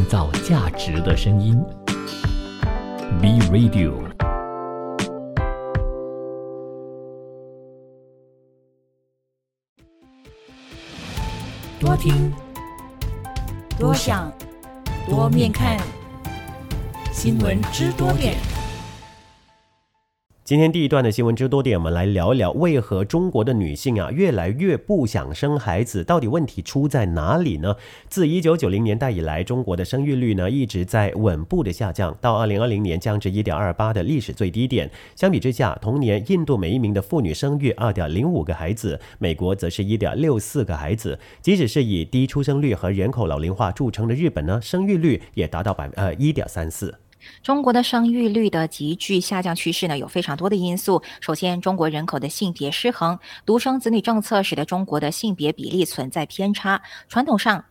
创造价值的声音。B Radio。多听，多想，多面看，新闻知多点。今天第一段的新闻之多点，我们来聊一聊为何中国的女性啊越来越不想生孩子，到底问题出在哪里呢？自一九九零年代以来，中国的生育率呢一直在稳步的下降，到二零二零年降至一点二八的历史最低点。相比之下，同年印度每一名的妇女生育二点零五个孩子，美国则是一点六四个孩子。即使是以低出生率和人口老龄化著称的日本呢，生育率也达到百呃一点三四。中国的生育率的急剧下降趋势呢，有非常多的因素。首先，中国人口的性别失衡，独生子女政策使得中国的性别比例存在偏差。传统上偏